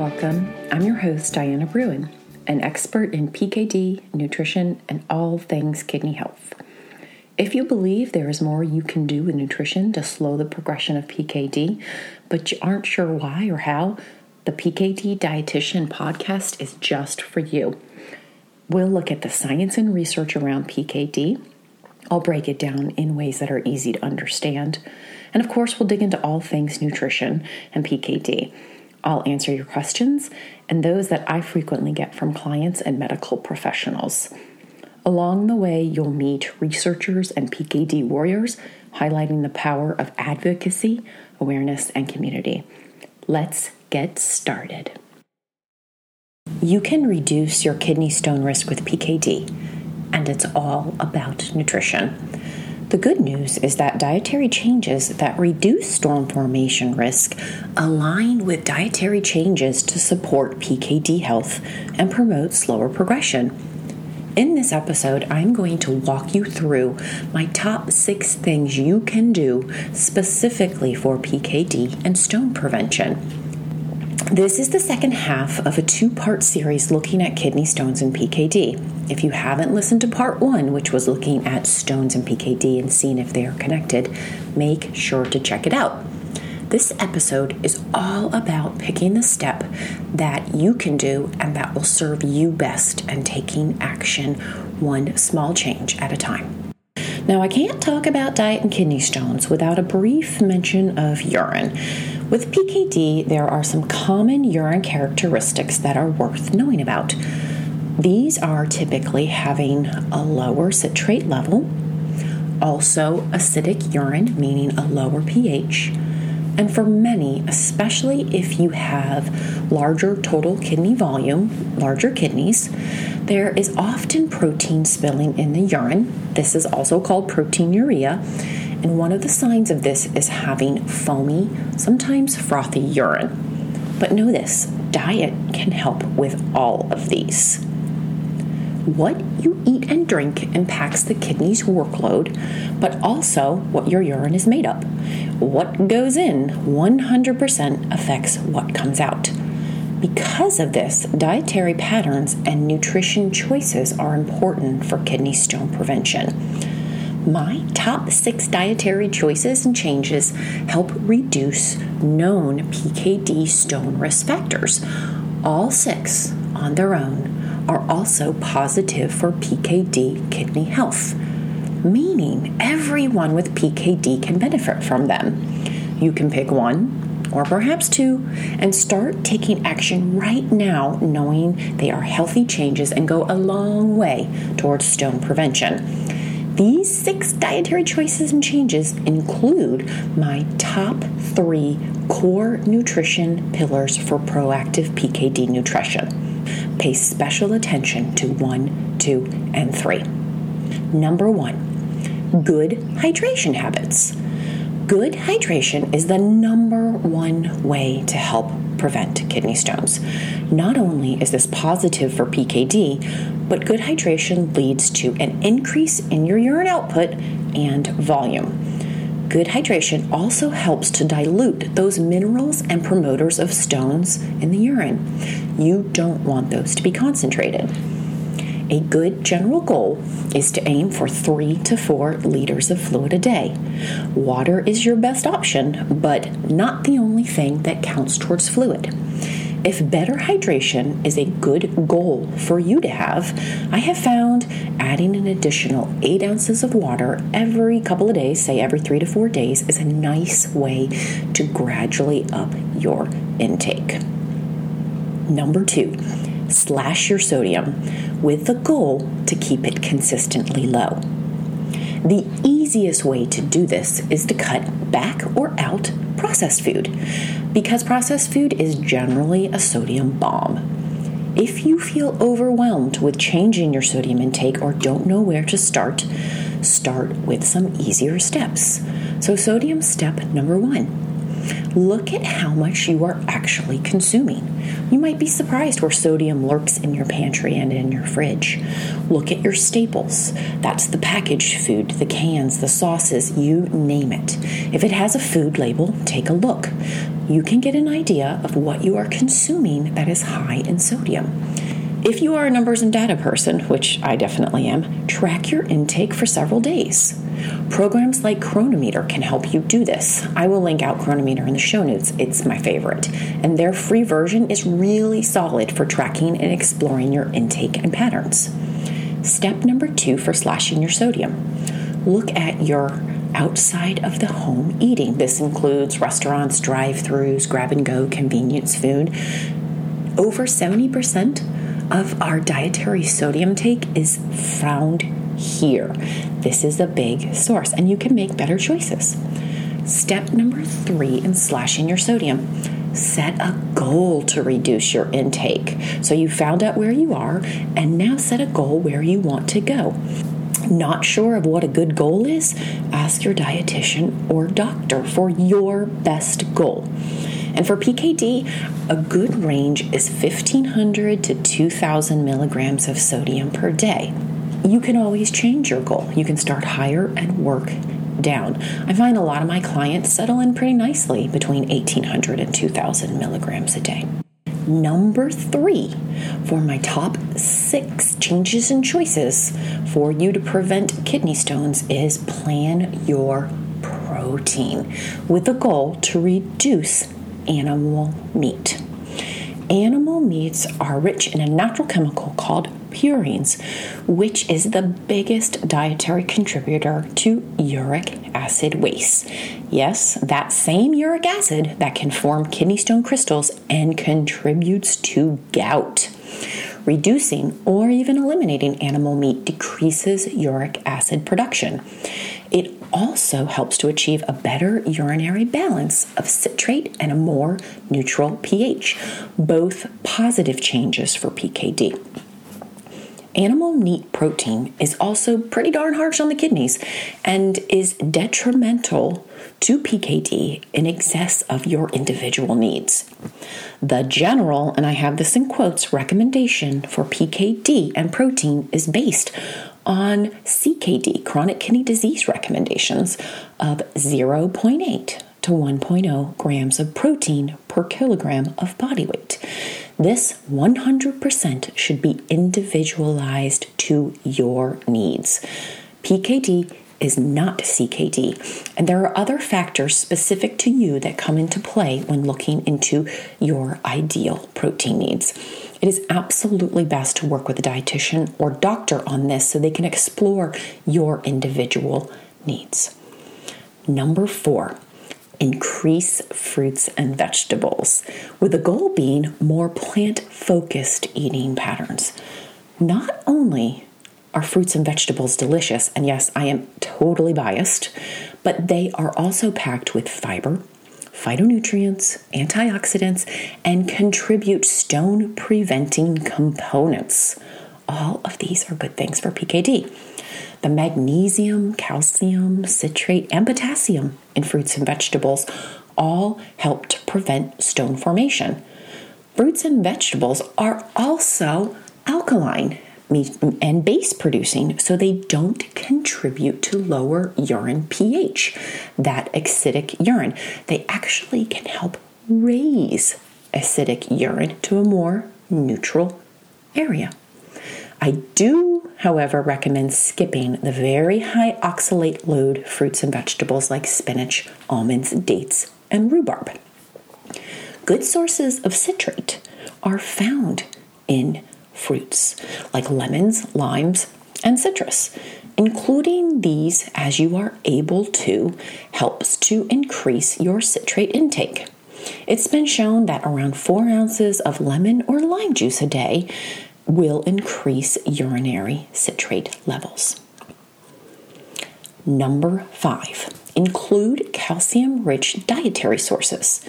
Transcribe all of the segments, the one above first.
welcome. I'm your host, Diana Bruen, an expert in PKD, nutrition, and all things kidney health. If you believe there is more you can do with nutrition to slow the progression of PKD, but you aren't sure why or how, the PKD Dietitian podcast is just for you. We'll look at the science and research around PKD. I'll break it down in ways that are easy to understand. And of course, we'll dig into all things nutrition and PKD. I'll answer your questions and those that I frequently get from clients and medical professionals. Along the way, you'll meet researchers and PKD warriors highlighting the power of advocacy, awareness, and community. Let's get started. You can reduce your kidney stone risk with PKD, and it's all about nutrition. The good news is that dietary changes that reduce stone formation risk align with dietary changes to support PKD health and promote slower progression. In this episode, I'm going to walk you through my top six things you can do specifically for PKD and stone prevention. This is the second half of a two part series looking at kidney stones and PKD. If you haven't listened to part one, which was looking at stones and PKD and seeing if they are connected, make sure to check it out. This episode is all about picking the step that you can do and that will serve you best and taking action one small change at a time. Now, I can't talk about diet and kidney stones without a brief mention of urine. With PKD, there are some common urine characteristics that are worth knowing about. These are typically having a lower citrate level, also acidic urine, meaning a lower pH, and for many, especially if you have larger total kidney volume, larger kidneys, there is often protein spilling in the urine. This is also called proteinuria and one of the signs of this is having foamy, sometimes frothy urine. But know this diet can help with all of these. What you eat and drink impacts the kidney's workload, but also what your urine is made up. What goes in 100% affects what comes out. Because of this, dietary patterns and nutrition choices are important for kidney stone prevention. My top six dietary choices and changes help reduce known PKD stone risk factors. All six on their own are also positive for PKD kidney health, meaning everyone with PKD can benefit from them. You can pick one or perhaps two and start taking action right now, knowing they are healthy changes and go a long way towards stone prevention. These six dietary choices and changes include my top three core nutrition pillars for proactive PKD nutrition. Pay special attention to one, two, and three. Number one, good hydration habits. Good hydration is the number one way to help prevent kidney stones. Not only is this positive for PKD, but good hydration leads to an increase in your urine output and volume. Good hydration also helps to dilute those minerals and promoters of stones in the urine. You don't want those to be concentrated. A good general goal is to aim for three to four liters of fluid a day. Water is your best option, but not the only thing that counts towards fluid. If better hydration is a good goal for you to have, I have found adding an additional 8 ounces of water every couple of days, say every three to four days, is a nice way to gradually up your intake. Number two, slash your sodium with the goal to keep it consistently low. The easiest way to do this is to cut back or out processed food because processed food is generally a sodium bomb. If you feel overwhelmed with changing your sodium intake or don't know where to start, start with some easier steps. So, sodium step number one Look at how much you are actually consuming. You might be surprised where sodium lurks in your pantry and in your fridge. Look at your staples. That's the packaged food, the cans, the sauces, you name it. If it has a food label, take a look. You can get an idea of what you are consuming that is high in sodium. If you are a numbers and data person, which I definitely am, track your intake for several days. Programs like Cronometer can help you do this. I will link out Cronometer in the show notes. It's my favorite. And their free version is really solid for tracking and exploring your intake and patterns. Step number two for slashing your sodium look at your outside of the home eating. This includes restaurants, drive throughs, grab and go, convenience food. Over 70% of our dietary sodium take is found here. This is a big source, and you can make better choices. Step number three in slashing your sodium set a goal to reduce your intake. So you found out where you are, and now set a goal where you want to go. Not sure of what a good goal is? Ask your dietitian or doctor for your best goal. And for PKD, a good range is 1500 to 2000 milligrams of sodium per day. You can always change your goal. You can start higher and work down. I find a lot of my clients settle in pretty nicely between 1800 and 2000 milligrams a day. Number three for my top six changes and choices for you to prevent kidney stones is plan your protein with a goal to reduce animal meat. Animal meats are rich in a natural chemical called purines, which is the biggest dietary contributor to uric acid waste. Yes, that same uric acid that can form kidney stone crystals and contributes to gout. Reducing or even eliminating animal meat decreases uric acid production. It also helps to achieve a better urinary balance of citrate and a more neutral pH, both positive changes for PKD. Animal meat protein is also pretty darn harsh on the kidneys and is detrimental to PKD in excess of your individual needs. The general, and I have this in quotes, recommendation for PKD and protein is based on CKD, chronic kidney disease recommendations of 0.8 to 1.0 grams of protein per kilogram of body weight. This 100% should be individualized to your needs. PKD is not CKD, and there are other factors specific to you that come into play when looking into your ideal protein needs. It is absolutely best to work with a dietitian or doctor on this so they can explore your individual needs. Number four, increase fruits and vegetables, with the goal being more plant focused eating patterns. Not only are fruits and vegetables delicious, and yes, I am totally biased, but they are also packed with fiber, phytonutrients, antioxidants, and contribute stone preventing components. All of these are good things for PKD. The magnesium, calcium, citrate, and potassium in fruits and vegetables all help to prevent stone formation. Fruits and vegetables are also alkaline and base producing, so they don't contribute to lower urine pH, that acidic urine. They actually can help raise acidic urine to a more neutral area. I do, however, recommends skipping the very high oxalate load fruits and vegetables like spinach, almonds, dates, and rhubarb. Good sources of citrate are found in fruits like lemons, limes, and citrus. Including these as you are able to helps to increase your citrate intake. It's been shown that around four ounces of lemon or lime juice a day will increase urinary citrate levels. Number five, include calcium rich dietary sources.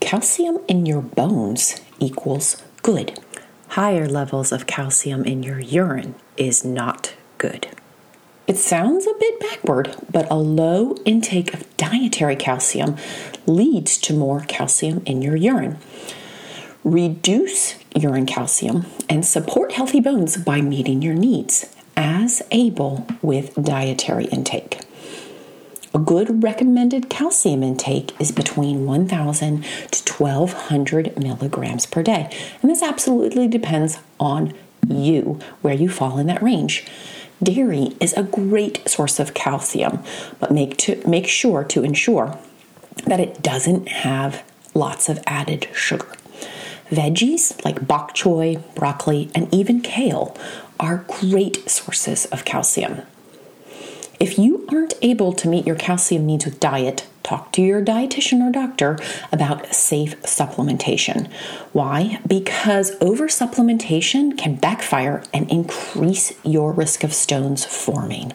Calcium in your bones equals good higher levels of calcium in your urine is not good. It sounds a bit backward, but a low intake of dietary calcium leads to more calcium in your urine. Reduce urine calcium and support healthy bones by meeting your needs as able with dietary intake. A good recommended calcium intake is between 1,000 to 1,200 milligrams per day, and this absolutely depends on you where you fall in that range. Dairy is a great source of calcium, but make to make sure to ensure that it doesn't have lots of added sugar. Veggies like bok choy, broccoli, and even kale are great sources of calcium. If you aren't able to meet your calcium needs with diet, talk to your dietitian or doctor about safe supplementation. Why? Because over supplementation can backfire and increase your risk of stones forming.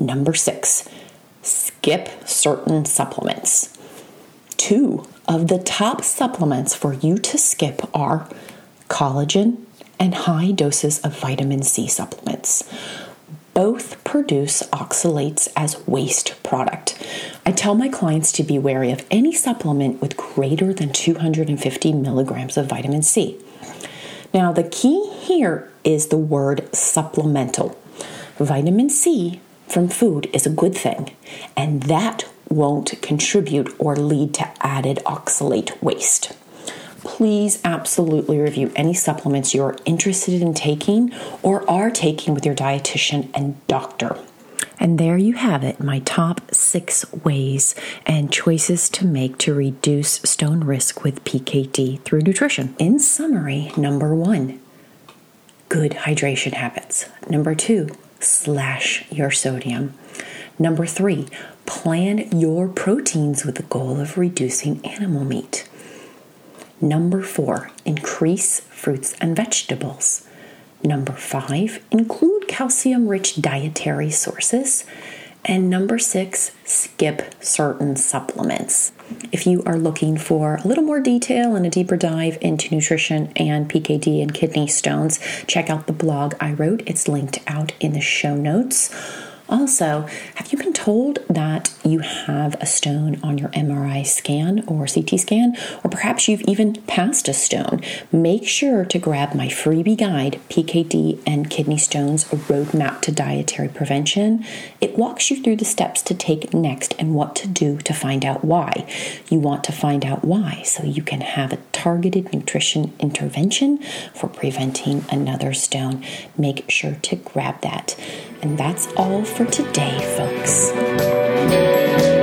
Number six, skip certain supplements. Two of the top supplements for you to skip are collagen and high doses of vitamin C supplements both produce oxalates as waste product. I tell my clients to be wary of any supplement with greater than 250 milligrams of vitamin C. Now, the key here is the word supplemental. Vitamin C from food is a good thing, and that won't contribute or lead to added oxalate waste please absolutely review any supplements you're interested in taking or are taking with your dietitian and doctor. And there you have it, my top six ways and choices to make to reduce stone risk with PKD through nutrition. In summary, number one, good hydration habits. Number two, slash your sodium. Number three, plan your proteins with the goal of reducing animal meat. Number four, increase fruits and vegetables. Number five, include calcium rich dietary sources. And number six, skip certain supplements. If you are looking for a little more detail and a deeper dive into nutrition and PKD and kidney stones, check out the blog I wrote. It's linked out in the show notes. Also, have you been told that you have a stone on your MRI scan or CT scan, or perhaps you've even passed a stone? Make sure to grab my freebie guide, PKD and Kidney Stones A Roadmap to Dietary Prevention. It walks you through the steps to take next and what to do to find out why. You want to find out why so you can have a targeted nutrition intervention for preventing another stone. Make sure to grab that. And that's all for today, folks.